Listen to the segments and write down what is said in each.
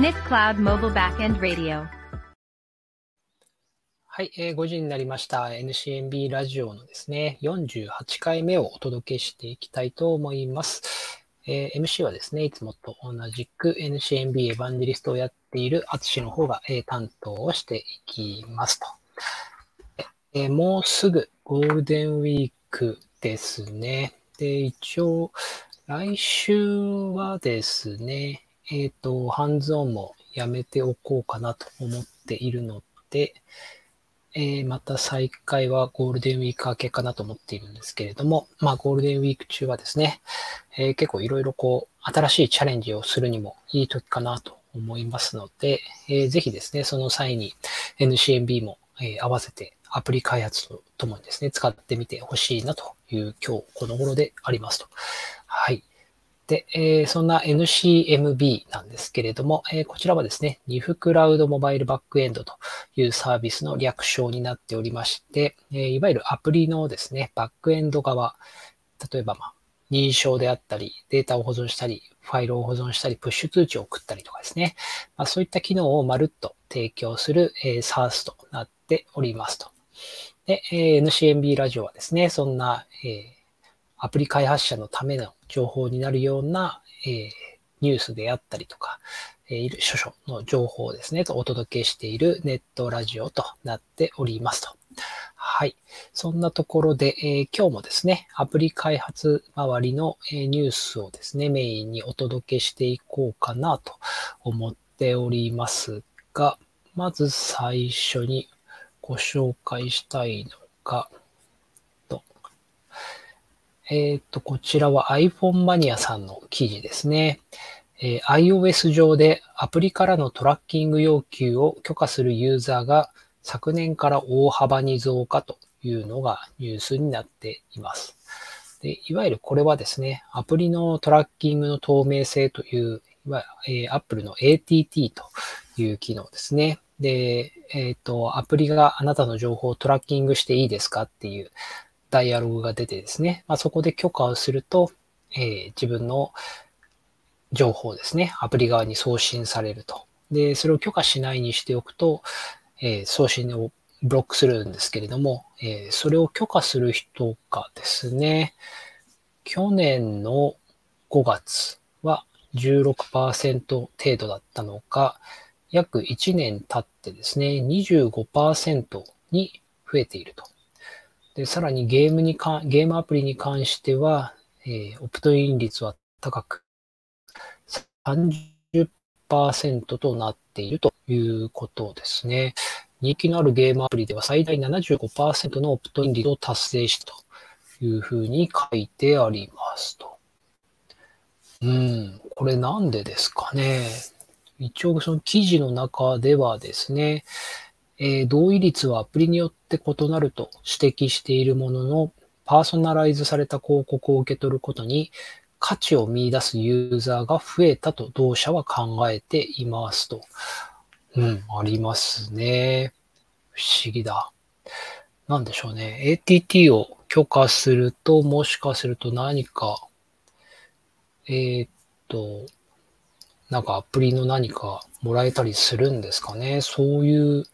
SNIC Cloud Mobile Backend Radio はい、えー、5時になりました。NCNB ラジオのですね、48回目をお届けしていきたいと思います。えー、MC はですね、いつもと同じく NCNB エヴァンジリストをやっているアツシの方が、えー、担当をしていきますと。えー、もうすぐゴールデンウィークですね。で、一応、来週はですね、えっ、ー、と、ハンズオンもやめておこうかなと思っているので、えー、また再開はゴールデンウィーク明けかなと思っているんですけれども、まあゴールデンウィーク中はですね、えー、結構いろいろこう、新しいチャレンジをするにもいい時かなと思いますので、えー、ぜひですね、その際に NCNB も、えー、合わせてアプリ開発とともにですね、使ってみてほしいなという今日この頃でありますと。はい。で、えー、そんな NCMB なんですけれども、えー、こちらはですね、NIF クラウドモバイルバックエンドというサービスの略称になっておりまして、えー、いわゆるアプリのですね、バックエンド側、例えば、まあ、認証であったり、データを保存したり、ファイルを保存したり、プッシュ通知を送ったりとかですね、まあ、そういった機能をまるっと提供する、えー、SARS となっておりますと。で、えー、NCMB ラジオはですね、そんな、えー、アプリ開発者のための情報になるような、えー、ニュースであったりとか、えー、諸々の情報をですね、お届けしているネットラジオとなっておりますと。はい。そんなところで、えー、今日もですね、アプリ開発周りの、えー、ニュースをですね、メインにお届けしていこうかなと思っておりますが、まず最初にご紹介したいのが、えっ、ー、と、こちらは iPhone マニアさんの記事ですね。えー、iOS 上でアプリからのトラッキング要求を許可するユーザーが昨年から大幅に増加というのがニュースになっています。でいわゆるこれはですね、アプリのトラッキングの透明性という、いわゆる、えー、Apple の ATT という機能ですね。で、えっ、ー、と、アプリがあなたの情報をトラッキングしていいですかっていう、ダイアログが出てですね、まあ、そこで許可をすると、えー、自分の情報ですね、アプリ側に送信されると。で、それを許可しないにしておくと、えー、送信をブロックするんですけれども、えー、それを許可する人がですね、去年の5月は16%程度だったのが、約1年経ってですね、25%に増えていると。で、さらにゲームにか、ゲームアプリに関しては、えー、オプトイン率は高く、30%となっているということですね。人気のあるゲームアプリでは最大75%のオプトイン率を達成したというふうに書いてありますと。うん、これなんでですかね。一応その記事の中ではですね、えー、同意率はアプリによって異なると指摘しているものの、パーソナライズされた広告を受け取ることに価値を見出すユーザーが増えたと同社は考えていますと。うん、ありますね。不思議だ。なんでしょうね。ATT を許可すると、もしかすると何か、えー、っと、なんかアプリの何かもらえたりするんですかね。そういう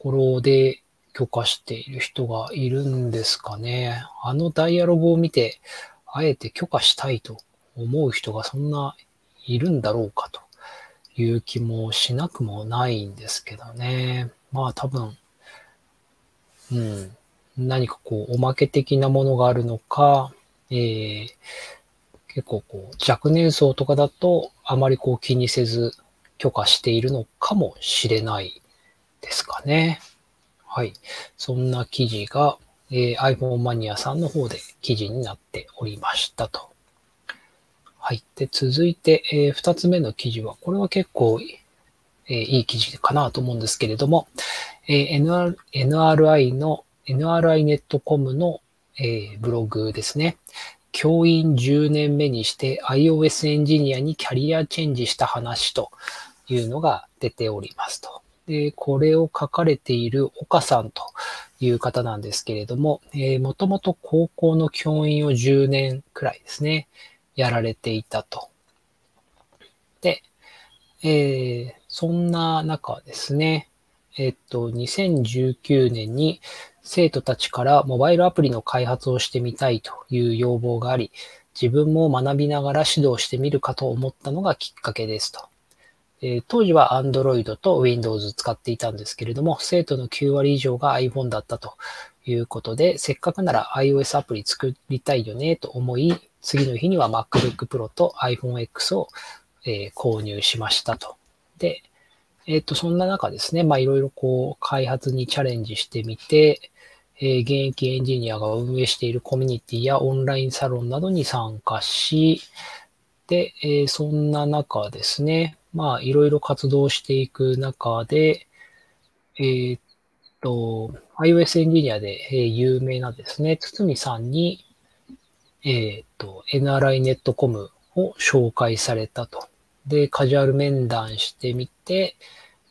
ころで許可している人がいるんですかね。あのダイアログを見て、あえて許可したいと思う人がそんないるんだろうかという気もしなくもないんですけどね。まあ多分、うん、何かこうおまけ的なものがあるのか、えー、結構こう若年層とかだとあまりこう気にせず許可しているのかもしれないですかね。はい。そんな記事が、えー、iPhone マニアさんの方で記事になっておりましたと。はい。で、続いて、えー、二つ目の記事は、これは結構、えー、いい記事かなと思うんですけれども、えー、nrri の、NRI ネットコムの、えー、ブログですね。教員10年目にして iOS エンジニアにキャリアチェンジした話というのが出ておりますと。で、これを書かれている岡さんという方なんですけれども、えー、もともと高校の教員を10年くらいですね、やられていたと。で、えー、そんな中ですね、えっと、2019年に生徒たちからモバイルアプリの開発をしてみたいという要望があり、自分も学びながら指導してみるかと思ったのがきっかけですと。えー、当時は Android と Windows 使っていたんですけれども、生徒の9割以上が iPhone だったということで、せっかくなら iOS アプリ作りたいよねと思い、次の日には MacBook Pro と iPhone X を、えー、購入しましたと。で、えっ、ー、と、そんな中ですね、まあいろいろこう開発にチャレンジしてみて、えー、現役エンジニアが運営しているコミュニティやオンラインサロンなどに参加し、で、えー、そんな中ですね、まあいろいろ活動していく中で、えー、と、iOS エンジニアで、えー、有名なですね、堤さんに、えっ、と、NRI ネットコムを紹介されたと。で、カジュアル面談してみて、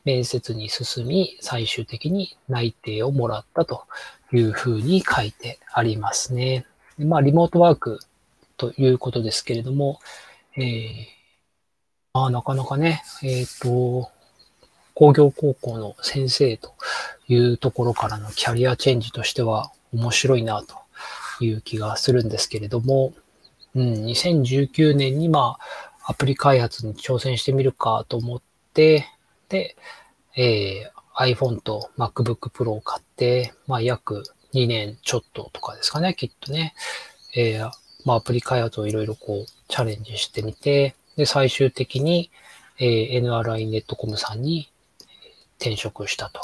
面接に進み、最終的に内定をもらったというふうに書いてありますね。まあ、リモートワークということですけれども、えー、まあ、なかなかね、えっ、ー、と、工業高校の先生というところからのキャリアチェンジとしては面白いなという気がするんですけれども、うん、2019年にまあ、アプリ開発に挑戦してみるかと思って、で、えー、iPhone と MacBook Pro を買って、まあ、約2年ちょっととかですかね、きっとね。えー、まあ、アプリ開発をいろいろこう、チャレンジしてみて、で、最終的に、えー、NRI ネットコムさんに転職したと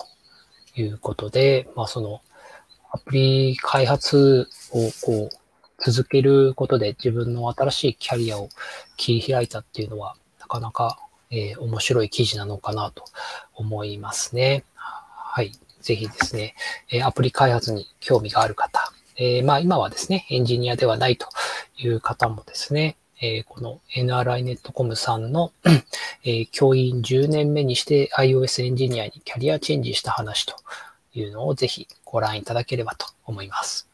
いうことで、まあそのアプリ開発をこう続けることで自分の新しいキャリアを切り開いたっていうのはなかなか、えー、面白い記事なのかなと思いますね。はい。ぜひですね、えアプリ開発に興味がある方、えー、まあ今はですね、エンジニアではないという方もですね、えこの NRI ネットコムさんのえ教員10年目にして iOS エンジニアにキャリアチェンジした話というのをぜひご覧いただければと思います。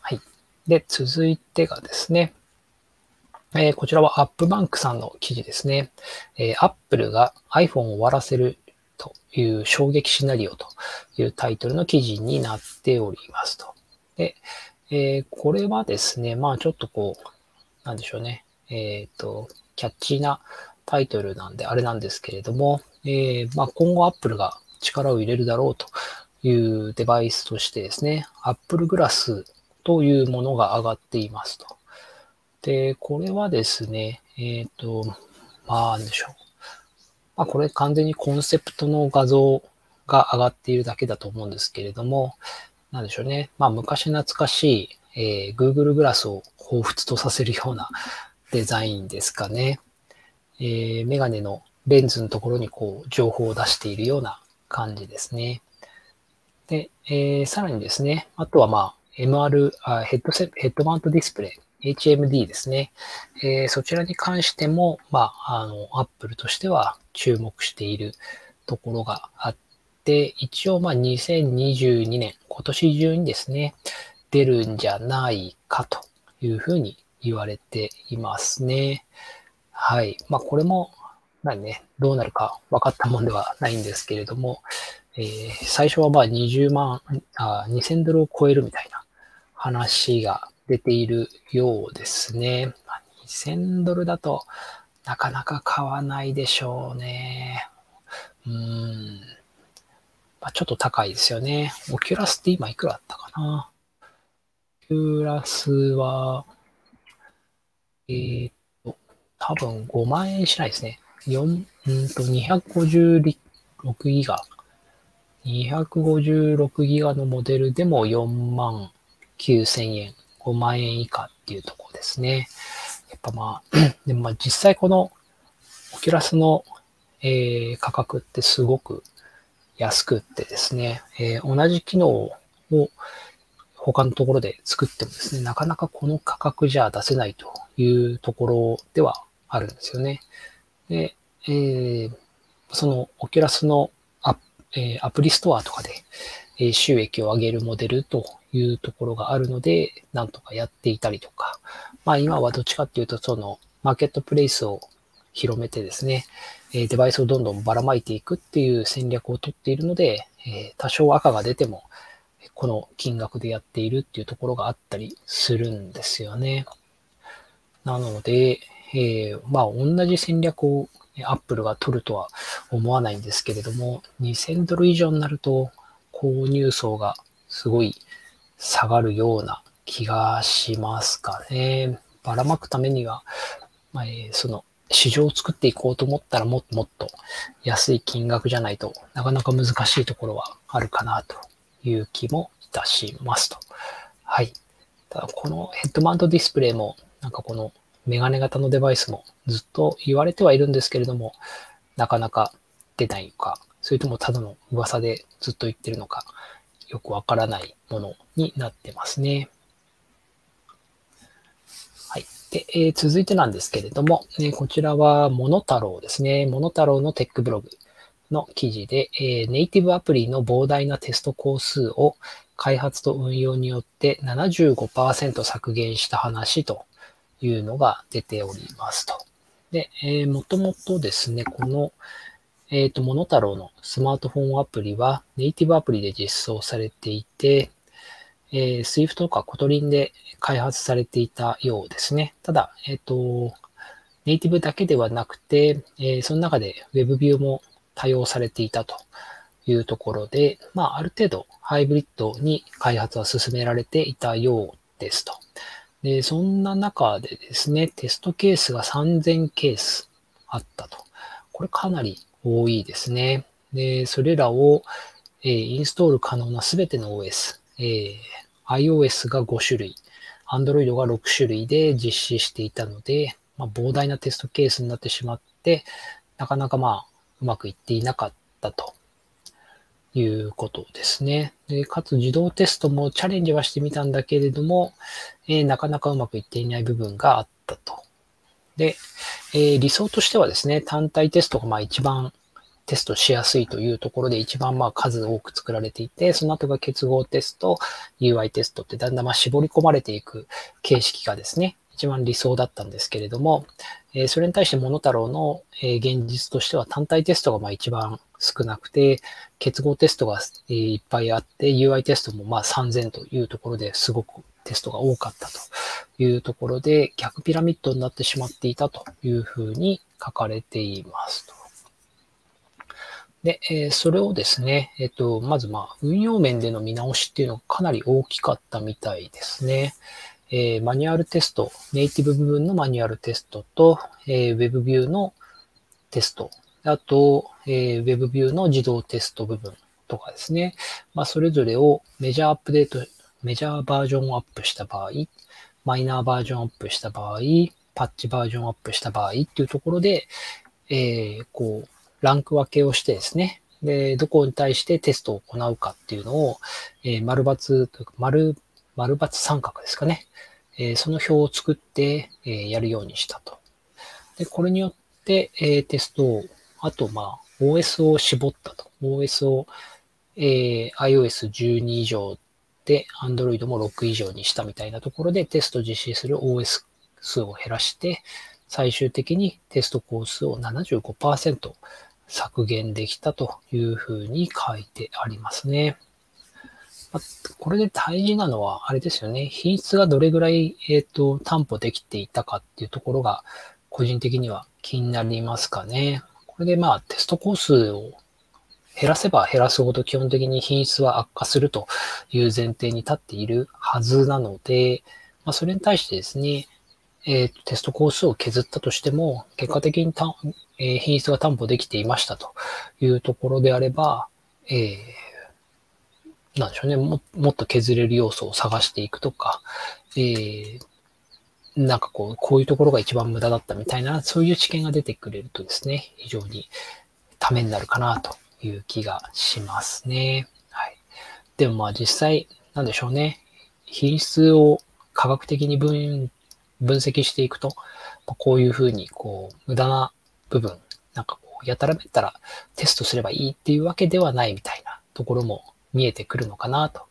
はい。で、続いてがですね、えー、こちらはアップバンクさんの記事ですね。えー、Apple が iPhone を終わらせるという衝撃シナリオというタイトルの記事になっておりますと。で、えー、これはですね、まあちょっとこう、なんでしょうね。えっ、ー、と、キャッチーなタイトルなんであれなんですけれども、えー、まあ今後 Apple が力を入れるだろうというデバイスとしてですね、Apple Glass というものが上がっていますと。で、これはですね、えっ、ー、と、まあ、なんでしょう。まあ、これ完全にコンセプトの画像が上がっているだけだと思うんですけれども、なんでしょうね。まあ、昔懐かしい、えー、Google グラスを彷彿とさせるようなデザインですかね。えー、メガネのレンズのところにこう、情報を出しているような感じですね。で、えー、さらにですね、あとはまあ、MR、あヘッドセヘッドマウントディスプレイ、HMD ですね。えー、そちらに関しても、まあ、あの、Apple としては注目しているところがあって、一応まあ2022年、今年中にですね、出るんじゃないかというふうに言われていますね。はい。まあこれも、何ね、どうなるか分かったもんではないんですけれども、えー、最初はまあ20万、あ2000ドルを超えるみたいな話が出ているようですね。2000ドルだとなかなか買わないでしょうね。うん。まあ、ちょっと高いですよね。 Oculusって今いくらだったかな。 Oculusは、えー、っと、多分5万円しないですね。4、うんと、256ギガ。256ギガのモデルでも4万9000円、5万円以下っていうところですね。やっぱまあ、でもまあ実際このOculusの、えー、価格ってすごく安くってですね、えー、同じ機能を他のところで作ってもですね、なかなかこの価格じゃ出せないというところではあるんですよね。で、えー、その Oculusのア,、えー、アプリストアとかで、え、収益を上げるモデルというところがあるので、なんとかやっていたりとか、まあ今はどっちかっていうと、そのマーケットプレイスを広めてですね、えデバイスをどんどんばらまいていくっていう戦略をとっているので、え多少赤が出ても、この金額でやっているっていうところがあったりするんですよね。なので、えー、まあ同じ戦略をアップルが取るとは思わないんですけれども、2000ドル以上になると購入層がすごい下がるような気がしますかね。ばらまくためには、まあ、え、その市場を作っていこうと思ったらもっともっと安い金額じゃないとなかなか難しいところはあるかなという気もいたしますと。はい。ただこのヘッドマウントディスプレイもなんかこのメガネ型のデバイスもずっと言われてはいるんですけれども、なかなか出ないか、それともただの噂でずっと言ってるのか、よくわからないものになってますね。で、えー、続いてなんですけれども、えこちらはモノタロウですね。モノタロウのテックブログの記事で、えー、ネイティブアプリの膨大なテスト工数を開発と運用によって75%削減した話というのが出ておりますと。で、えー、もともとですね、この、えっ、ー、と、モノタロウのスマートフォンアプリはネイティブアプリで実装されていて、えー、Swift とか Kotlin で開発されていたようですね。ただ、えっ、と、ネイティブだけではなくて、えー、その中で WebView も多用されていたというところで、まあ、ある程度ハイブリッドに開発は進められていたようですと。で、そんな中でですね、テストケースが3000ケースあったと。これかなり多いですね。で、それらを、えー、インストール可能なすべての OS、えー、iOS が5種類、Android が6種類で実施していたので、まあ、膨大なテストケースになってしまって、なかなかまあ、うまくいっていなかったということですね。で、かつ自動テストもチャレンジはしてみたんだけれども、えー、なかなかうまくいっていない部分があったと。で、えー、理想としてはですね、単体テストがまあ一番テストしやすいというところで一番まあ数多く作られていて、その後が結合テスト、UI テストってだんだんまあ絞り込まれていく形式がですね、一番理想だったんですけれども、え、それに対してモノタロウの、え、現実としては単体テストがまあ一番少なくて、結合テストが、え、いっぱいあって、UI テストもまあ3000というところですごくテストが多かったというところで、逆ピラミッドになってしまっていたというふうに書かれていますと。で、えー、それをですね、えっ、と、まずまあ、運用面での見直しっていうのがかなり大きかったみたいですね。えー、マニュアルテスト、ネイティブ部分のマニュアルテストと、えー、WebView のテスト、あと、えー、WebView の自動テスト部分とかですね。まあ、それぞれをメジャーアップデート、メジャーバージョンアップした場合、マイナーバージョンアップした場合、パッチバージョンアップした場合っていうところで、えー、こう、ランク分けをしてですね、で、どこに対してテストを行うかっていうのを、えー、丸抜というか、丸丸×三角ですかね。えー、その表を作って、えー、やるようにしたと。で、これによって、えー、テストを、あと、まあ、OS を絞ったと。OS を、えー、iOS12 以上で Android も6以上にしたみたいなところでテスト実施する OS 数を減らして、最終的にテストコースを75%削減できたというふうに書いてありますね。これで大事なのは、あれですよね。品質がどれぐらい、えっ、ー、と、担保できていたかっていうところが、個人的には気になりますかね。これでまあ、テストコースを減らせば減らすほど基本的に品質は悪化するという前提に立っているはずなので、まあ、それに対してですね、えー、テストコースを削ったとしても、結果的に、えー、品質が担保できていましたというところであれば、えーなんでしょうね、ももっと削れる要素を探していくとか、えー、なんかこう、こういうところが一番無駄だったみたいな、そういう知見が出てくれるとですね、非常にためになるかなという気がしますね。はい。でもまあ実際、なんでしょうね、品質を科学的に分分析していくと、こういうふうに、こう、無駄な部分、なんかこう、やたらめったらテストすればいいっていうわけではないみたいなところも見えてくるのかなと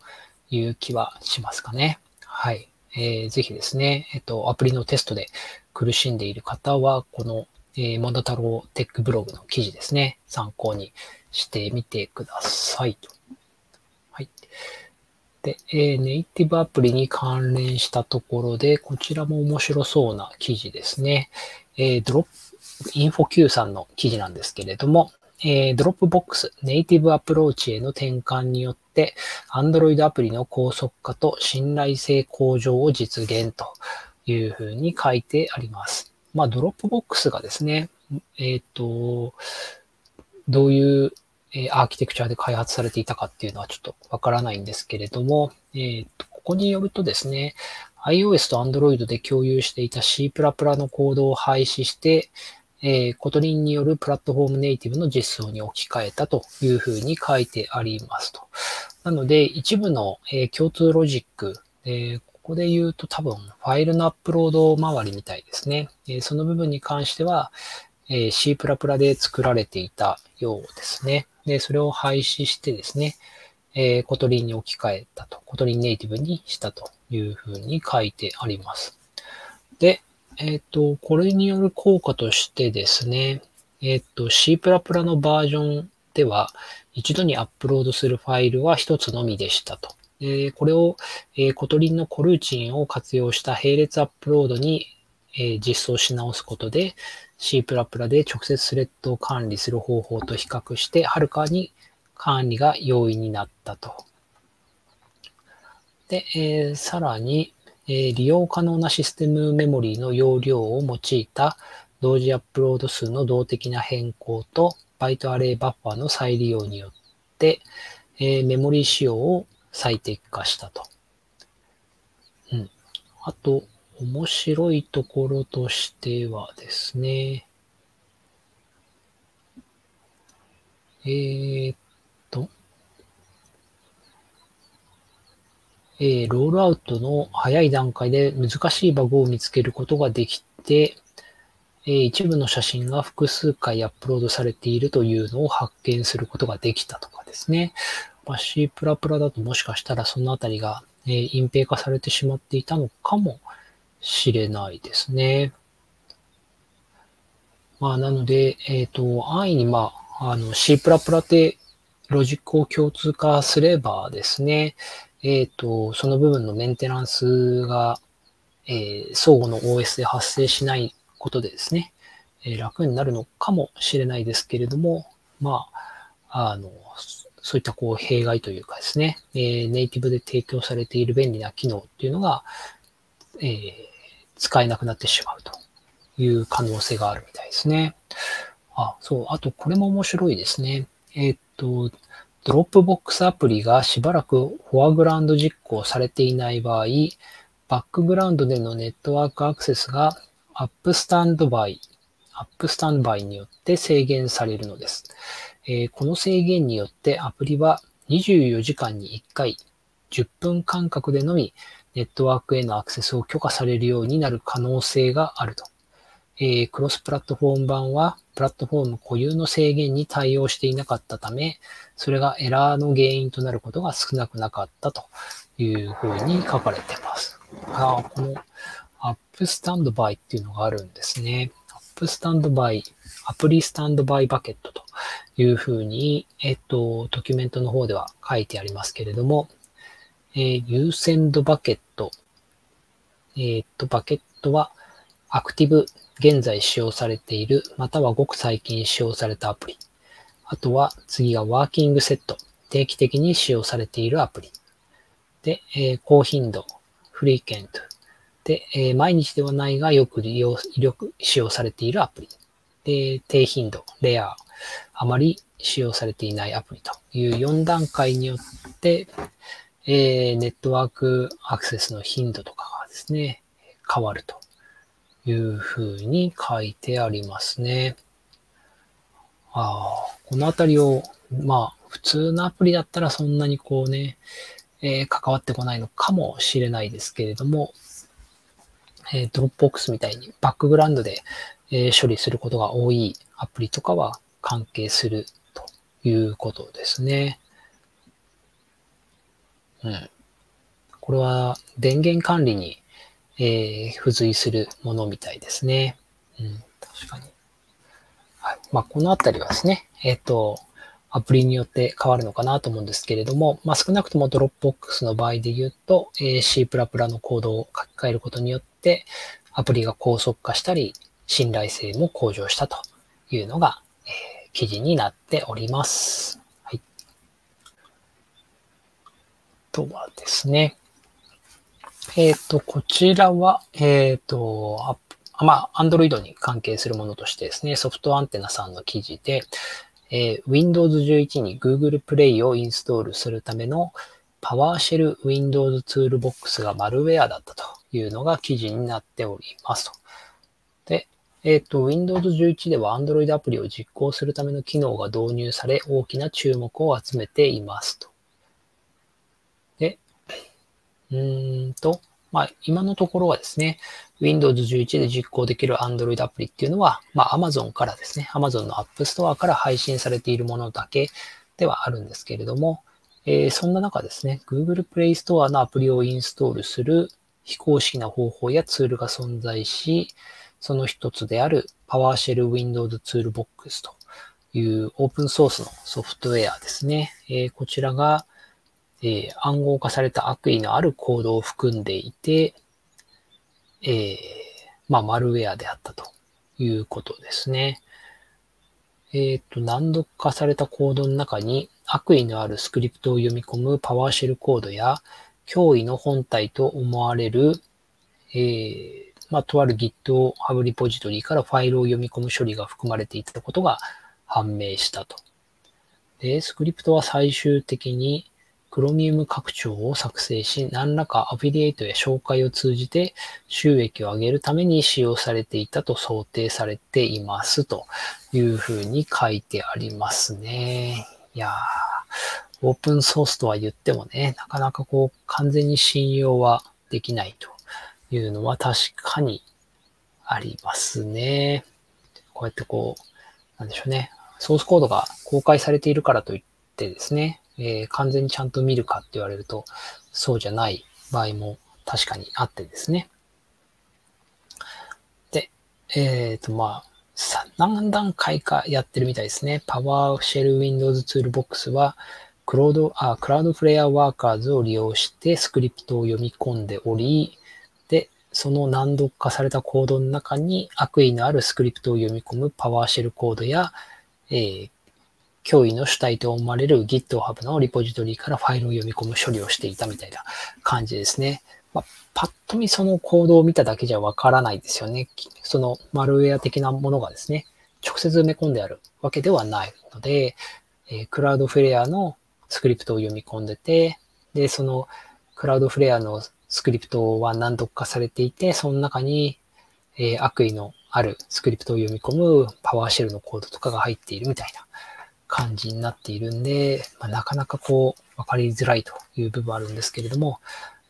いう気はしますかね。はい。えー、ぜひですね、えっと、アプリのテストで苦しんでいる方は、この、えー、モノタロテックブログの記事ですね。参考にしてみてください。はい。で、えー、ネイティブアプリに関連したところで、こちらも面白そうな記事ですね。えー、ドロッ、インフォ Q さんの記事なんですけれども、えー、 Dropboxネイティブアプローチへの転換によって、Android アプリの高速化と信頼性向上を実現というふうに書いてあります。まあ、 Dropbox がですね、えっ、ー、と、どういうアーキテクチャで開発されていたかっていうのはちょっとわからないんですけれども、え、ー、と、ここによるとですね、iOS と Android で共有していた C++ のコードを廃止して、えー、 Kotlin によるプラットフォームネイティブの実装に置き換えたというふうに書いてありますと。なので、一部の、えー、共通ロジック、えー、ここで言うと多分ファイルのアップロード周りみたいですね。え、その部分に関しては、えー、C++ で作られていたようですね。で、それを廃止してですね、えー、 Kotlinに置き換えたと、 Kotlinネイティブにしたというふうに書いてあります。で、えっ、と、これによる効果としてですね、えっ、ー、と、C++ のバージョンでは、一度にアップロードするファイルは一つのみでしたと。えこれを、え Kotlinのコルーチンを活用した並列アップロードに、え実装し直すことで C++ で直接スレッドを管理する方法と比較して、はるかに管理が容易になったと。で、えー、さらに、え利用可能なシステムメモリーの容量を用いた同時アップロード数の動的な変更とバイトアレイバッファーの再利用によって、えメモリー仕様を最適化したと。うん。あと、面白いところとしてはですね、えー、っえー、ロールアウトの早い段階で難しいバグを見つけることができて、えー、一部の写真が複数回アップロードされているというのを発見することができたとかですね。まあ、C++ だともしかしたらそのあたりが、えー、隠蔽化されてしまっていたのかもしれないですね。まあ、なので、えっ、ー、と、安易に、まあ、あの、C++ でロジックを共通化すればですね、えっ、ー、と、その部分のメンテナンスが、えー、相互の OS で発生しないことでですね、えー、楽になるのかもしれないですけれども、まあ、あの、そういったこう弊害というかですね、えー、ネイティブで提供されている便利な機能っていうのが、えー、使えなくなってしまうという可能性があるみたいですね。あ、そう、あとこれも面白いですね。えー、っと、ドロップボックスアプリがしばらくフォアグラウンド実行されていない場合、バックグラウンドでのネットワークアクセスが App Standby、App Standby によって制限されるのです。えー、この制限によってアプリは24時間に1回、10分間隔でのみネットワークへのアクセスを許可されるようになる可能性があると。えー、クロスプラットフォーム版は、プラットフォーム固有の制限に対応していなかったため、それがエラーの原因となることが少なくなかったというふうに書かれています。あこのアップスタンドバイっていうのがあるんですね。アップスタンドバイ、アプリスタンドバイバケットというふうに、えっと、ドキュメントの方では書いてありますけれども、えー、優先度バケット。えー、っと、バケットはアクティブ現在使用されている、またはごく最近使用されたアプリ。あとは次がワーキングセット。定期的に使用されているアプリ。で、えー、高頻度、フリーケント。で、えー、毎日ではないがよく利用、よく使用されているアプリ。で、低頻度、レア、あまり使用されていないアプリという4段階によって、えー、ネットワークアクセスの頻度とかがですね、変わるというふうに書いてありますね。ああ、このあたりを、まあ、普通のアプリだったらそんなにこうね、えー、関わってこないのかもしれないですけれども、えー、 Dropbox みたいにバックグラウンドで、えー、処理することが多いアプリとかは関係するということですね。うん。これは電源管理にえー、付随するものみたいですね。うん、確かに。はいまあ、このあたりはですね、えっ、と、アプリによって変わるのかなと思うんですけれども、まあ、少なくとも Dropbox の場合で言うと、えー、C++ のコードを書き換えることによって、アプリが高速化したり、信頼性も向上したというのが、えー、記事になっております。はい。とはですね、えっ、ー、と、こちらは、えっ、ー、と、まあ、Android に関係するものとしてですね、ソフトアンテナさんの記事で、えー、Windows 11に Google Play をインストールするための PowerShell Windows Toolbox がマルウェアだったというのが記事になっておりますと。で、えっ、ー、と、Windows 11では Android アプリを実行するための機能が導入され、大きな注目を集めていますと。うんと、まあ、今のところはですね、Windows 11で実行できる Android アプリっていうのは、まあ、Amazon からですね、Amazon の App Store から配信されているものだけではあるんですけれども、えー、そんな中ですね、Google Play Store のアプリをインストールする非公式な方法やツールが存在し、その一つである PowerShell Windows Toolbox というオープンソースのソフトウェアですね。えー、こちらが、えー、暗号化された悪意のあるコードを含んでいて、えー、まあ、マルウェアであったということですね。えっ、と、難読化されたコードの中に悪意のあるスクリプトを読み込むパワーシェルコードや、脅威の本体と思われる、えー、まあ、とある GitHub リポジトリからファイルを読み込む処理が含まれていたことが判明したと。で、スクリプトは最終的にクロミウム拡張を作成し、何らかアフィリエイトや紹介を通じて収益を上げるために使用されていたと想定されていますというふうに書いてありますね。いやー、オープンソースとは言ってもね、なかなかこう完全に信用はできないというのは確かにありますね。こうやってこう、なんでしょうね。ソースコードが公開されているからといってですね、えー、完全にちゃんと見るかって言われると、そうじゃない場合も確かにあってですね。で、えっ、ー、と、まあ、何段階かやってるみたいですね。PowerShell Windows Toolbox は、クロード、あ、クラウドフレアワーカーズを利用してスクリプトを読み込んでおり、で、その難読化されたコードの中に悪意のあるスクリプトを読み込む PowerShell コードや、えー、脅威の主体と思われる GitHub のリポジトリからファイルを読み込む処理をしていたみたいな感じですね。まあ、パッと見そのコードを見ただけじゃわからないですよね。そのマルウェア的なものがですね、直接埋め込んであるわけではないので、えー、クラウドフレアのスクリプトを読み込んでて、で、そのクラウドフレアのスクリプトは難読化されていて、その中に、えー、悪意のあるスクリプトを読み込むパワーシェルのコードとかが入っているみたいな感じになっているんで、まあ、なかなかこう、わかりづらいという部分あるんですけれども、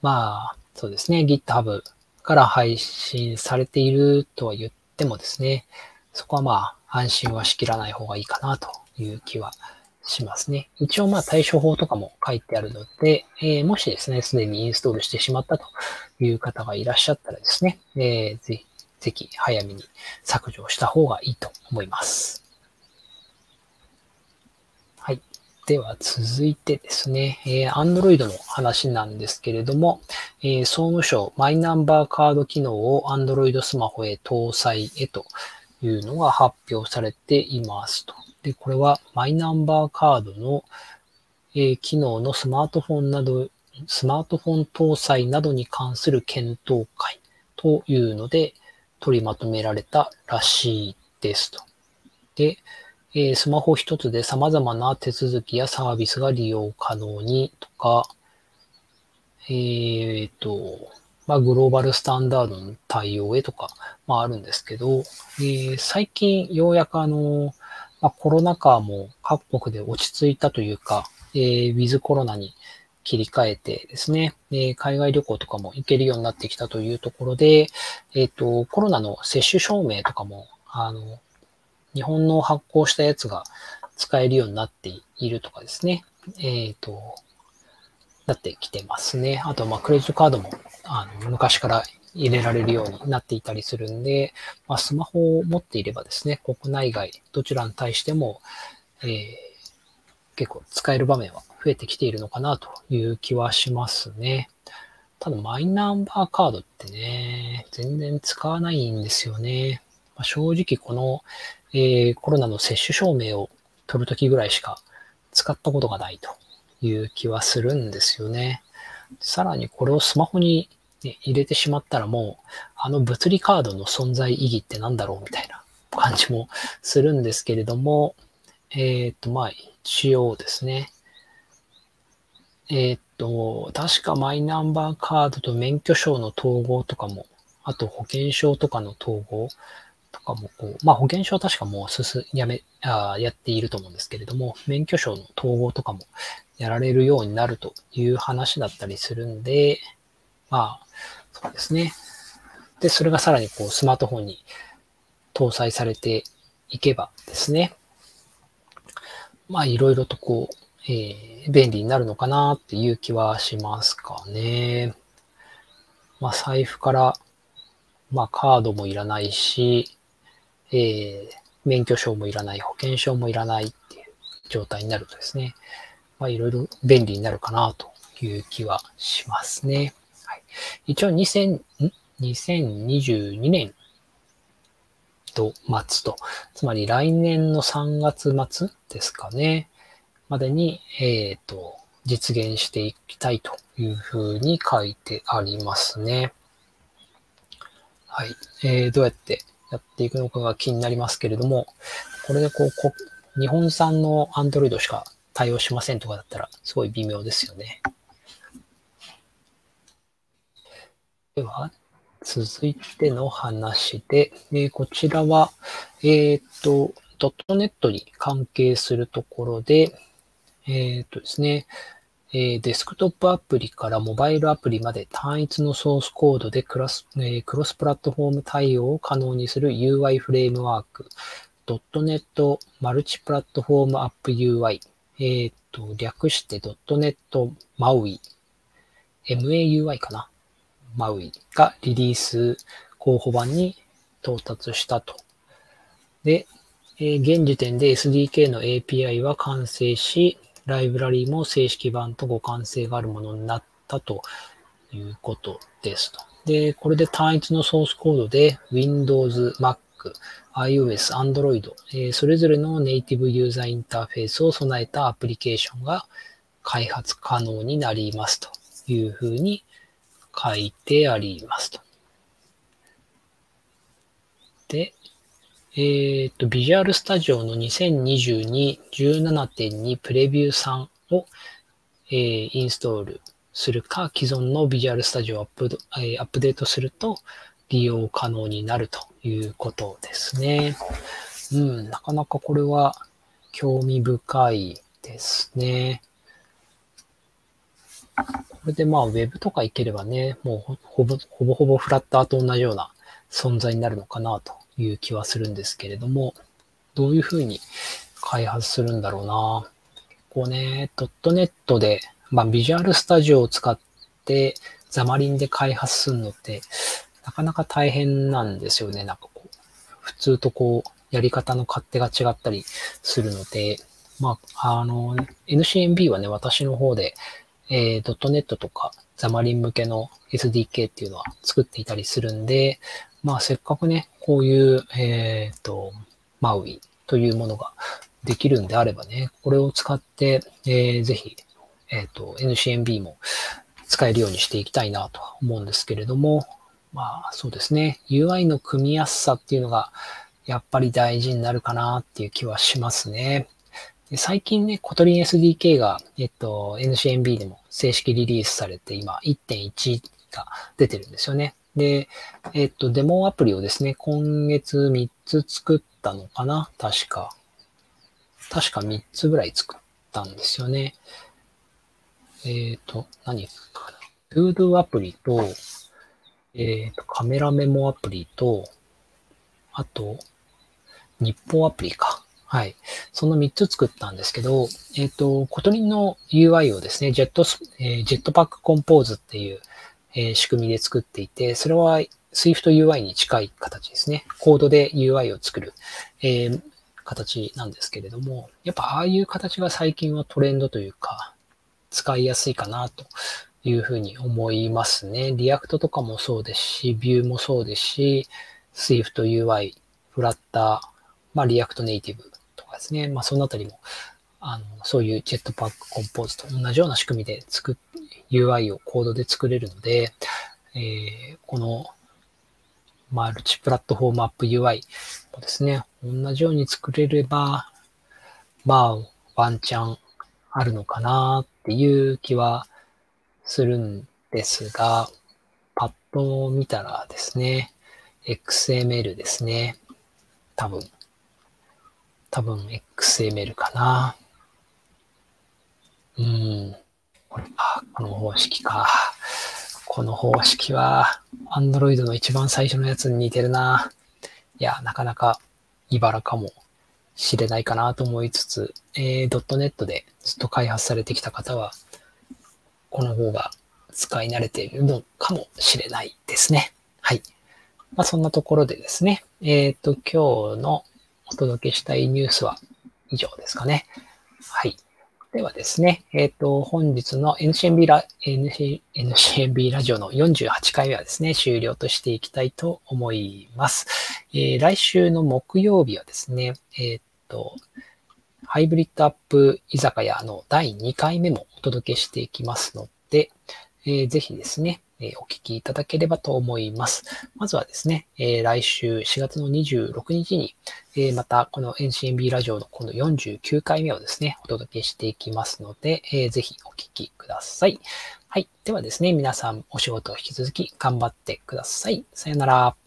まあ、そうですね、GitHub から配信されているとは言ってもですね、そこはまあ、安心はしきらない方がいいかなという気はしますね。一応まあ対処法とかも書いてあるので、えー、もしですね、すでにインストールしてしまったという方がいらっしゃったらですね、えー、ぜひ、ぜひ早めに削除した方がいいと思います。では続いてですね、えー、Android の話なんですけれども、えー、総務省マイナンバーカード機能を Android スマホへ搭載へというのが発表されていますと。で、これはマイナンバーカードの、えー、機能のスマートフォンなど、スマートフォン搭載などに関する検討会というので取りまとめられたらしいですと。で、えー、スマホ一つで様々な手続きやサービスが利用可能にとか、えー、と、まあ、グローバルスタンダードの対応へとか、まあ、あるんですけど、えー、最近ようやくあの、まあ、コロナ禍も各国で落ち着いたというか、えー、ウィズコロナに切り替えてですね、えー、海外旅行とかも行けるようになってきたというところで、えっ、ー、と、コロナの接種証明とかも、あの、日本の発行したやつが使えるようになっているとかですね。えっ、ー、と、なってきてますね。あと、まあ、クレジットカードも、あの、昔から入れられるようになっていたりするんで、まあ、スマホを持っていればですね、国内外どちらに対しても、えー、結構使える場面は増えてきているのかなという気はしますね。ただマイナンバーカードってね、全然使わないんですよね。まあ、正直この、えー、コロナの接種証明を取るときぐらいしか使ったことがないという気はするんですよね。さらにこれをスマホに、ね、入れてしまったらもう、あの物理カードの存在意義って何だろうみたいな感じもするんですけれども、えっ、と、まあ、一応ですね。えっ、と、確かマイナンバーカードと免許証の統合とかも、あと保険証とかの統合かもこう、まあ保険証は確かもう進、やめ、あやっていると思うんですけれども、免許証の統合とかもやられるようになるという話だったりするんで、まあ、そうですね。で、それがさらにこうスマートフォンに搭載されていけばですね、まあいろいろとこう、えー、便利になるのかなっていう気はしますかね。まあ財布から、まあカードもいらないし、えー、免許証もいらない、保険証もいらないっていう状態になるとですね、まあいろいろ便利になるかなという気はしますね。はい、一応2000、2022年と末と、つまり来年の3月末ですかね、までに、えっ、ー、と、実現していきたいというふうに書いてありますね。はい。えー、どうやってやっていくのかが気になりますけれども、これでこう、こ日本産の Android しか対応しませんとかだったら、すごい微妙ですよね。では、続いての話で、え、こちらは、えっ、と、.NET に関係するところで、えっ、とですね、えデスクトップアプリからモバイルアプリまで単一のソースコードでクラス、えクロスプラットフォーム対応を可能にする UI フレームワーク、.NET Multi-platform App UI、えっ、と、略して.NET MAUI、MAUI かな？マウイ。がリリース候補版に到達したと。で、え現時点で SDK の API は完成し、ライブラリーも正式版と互換性があるものになったということですと。で、これで単一のソースコードで Windows、Mac、iOS、Android、えー、それぞれのネイティブユーザーインターフェースを備えたアプリケーションが開発可能になりますというふうに書いてありますと。で、えっ、と、ビジュアルスタジオの2022-17.2プレビュー3を、えー、インストールするか、既存のビジュアルスタジオをアップ,、えー、アップデートすると利用可能になるということですね。うん、なかなかこれは興味深いですね。これでまあ Web とか行ければね、もうほぼほぼほぼフラッターと同じような存在になるのかなという気はするんですけれども、どういうふうに開発するんだろうな。こうね、ドットネットで、まあ、ビジュアルスタジオを使ってザマリンで開発するのって、なかなか大変なんですよね。なんかこう、普通とこう、やり方の勝手が違ったりするので、まあ、あの、NCMB はね、私の方で、えー、ドットネットとかザマリン向けの SDK っていうのは作っていたりするんで、まあせっかくね、こういう、えっ、ー、と、マウイというものができるんであればね、これを使って、えー、ぜひ、えっ、ー、と、NCMB も使えるようにしていきたいなとは思うんですけれども、まあそうですね、UI の組みやすさっていうのがやっぱり大事になるかなっていう気はしますね。で最近ね、 Kotlin SDK が、えっと、NCMB でも正式リリースされて、今1.1が出てるんですよね。で、えっと、デモアプリをですね、今月3つ作ったのかな？確か。確か3つぐらい作ったんですよね。えっ、ー、と、何かな？ ToDo アプリと、えっ、ー、と、カメラメモアプリと、あと、日報アプリか。はい。その3つ作ったんですけど、えっ、ー、と、 Kotlin の UI をですね、ジェット、えー、 Jetpack Compose っていう、え、仕組みで作っていて、それは Swift UI に近い形ですね。コードで UI を作る、えー、形なんですけれども、やっぱああいう形が最近はトレンドというか、使いやすいかなというふうに思いますね。 React とかもそうですし、 Vue もそうですし、Swift UI、フラッター、まあ、 React Native とかですね。まあ、そのあたりも、あの、そういう Jetpack Compose と同じような仕組みで作っ、UI をコードで作れるので、えー、このマルチプラットフォームアップ UI もですね、同じように作れれば、まあ、ワンチャンあるのかなっていう気はするんですが、パッと見たらですね、XML ですね。多分。多分 XML かな。うん。これか、この方式か。この方式は、Android の一番最初のやつに似てるな。いや、なかなか茨かもしれないかなと思いつつ、えー、.NET でずっと開発されてきた方は、この方が使い慣れているのかもしれないですね。はい。まあ、そんなところでですね、えっ、ー、と、今日のお届けしたいニュースは以上ですかね。はい。ではですね、えっ、ー、と、本日の NCNB ラ NCNB ラジオの48回目はですね、終了としていきたいと思います。えー、来週の木曜日はですね、えっ、ー、と、ハイブリッドアップ居酒屋の第2回目もお届けしていきますので、えー、ぜひですね、えお聞きいただければと思います。まずはですね、え来週4月の26日に、えまたこの NCNB ラジオのこの49回目をですね、お届けしていきますので、えぜひお聞きください。はい。ではですね、皆さんお仕事を引き続き頑張ってください。さよなら。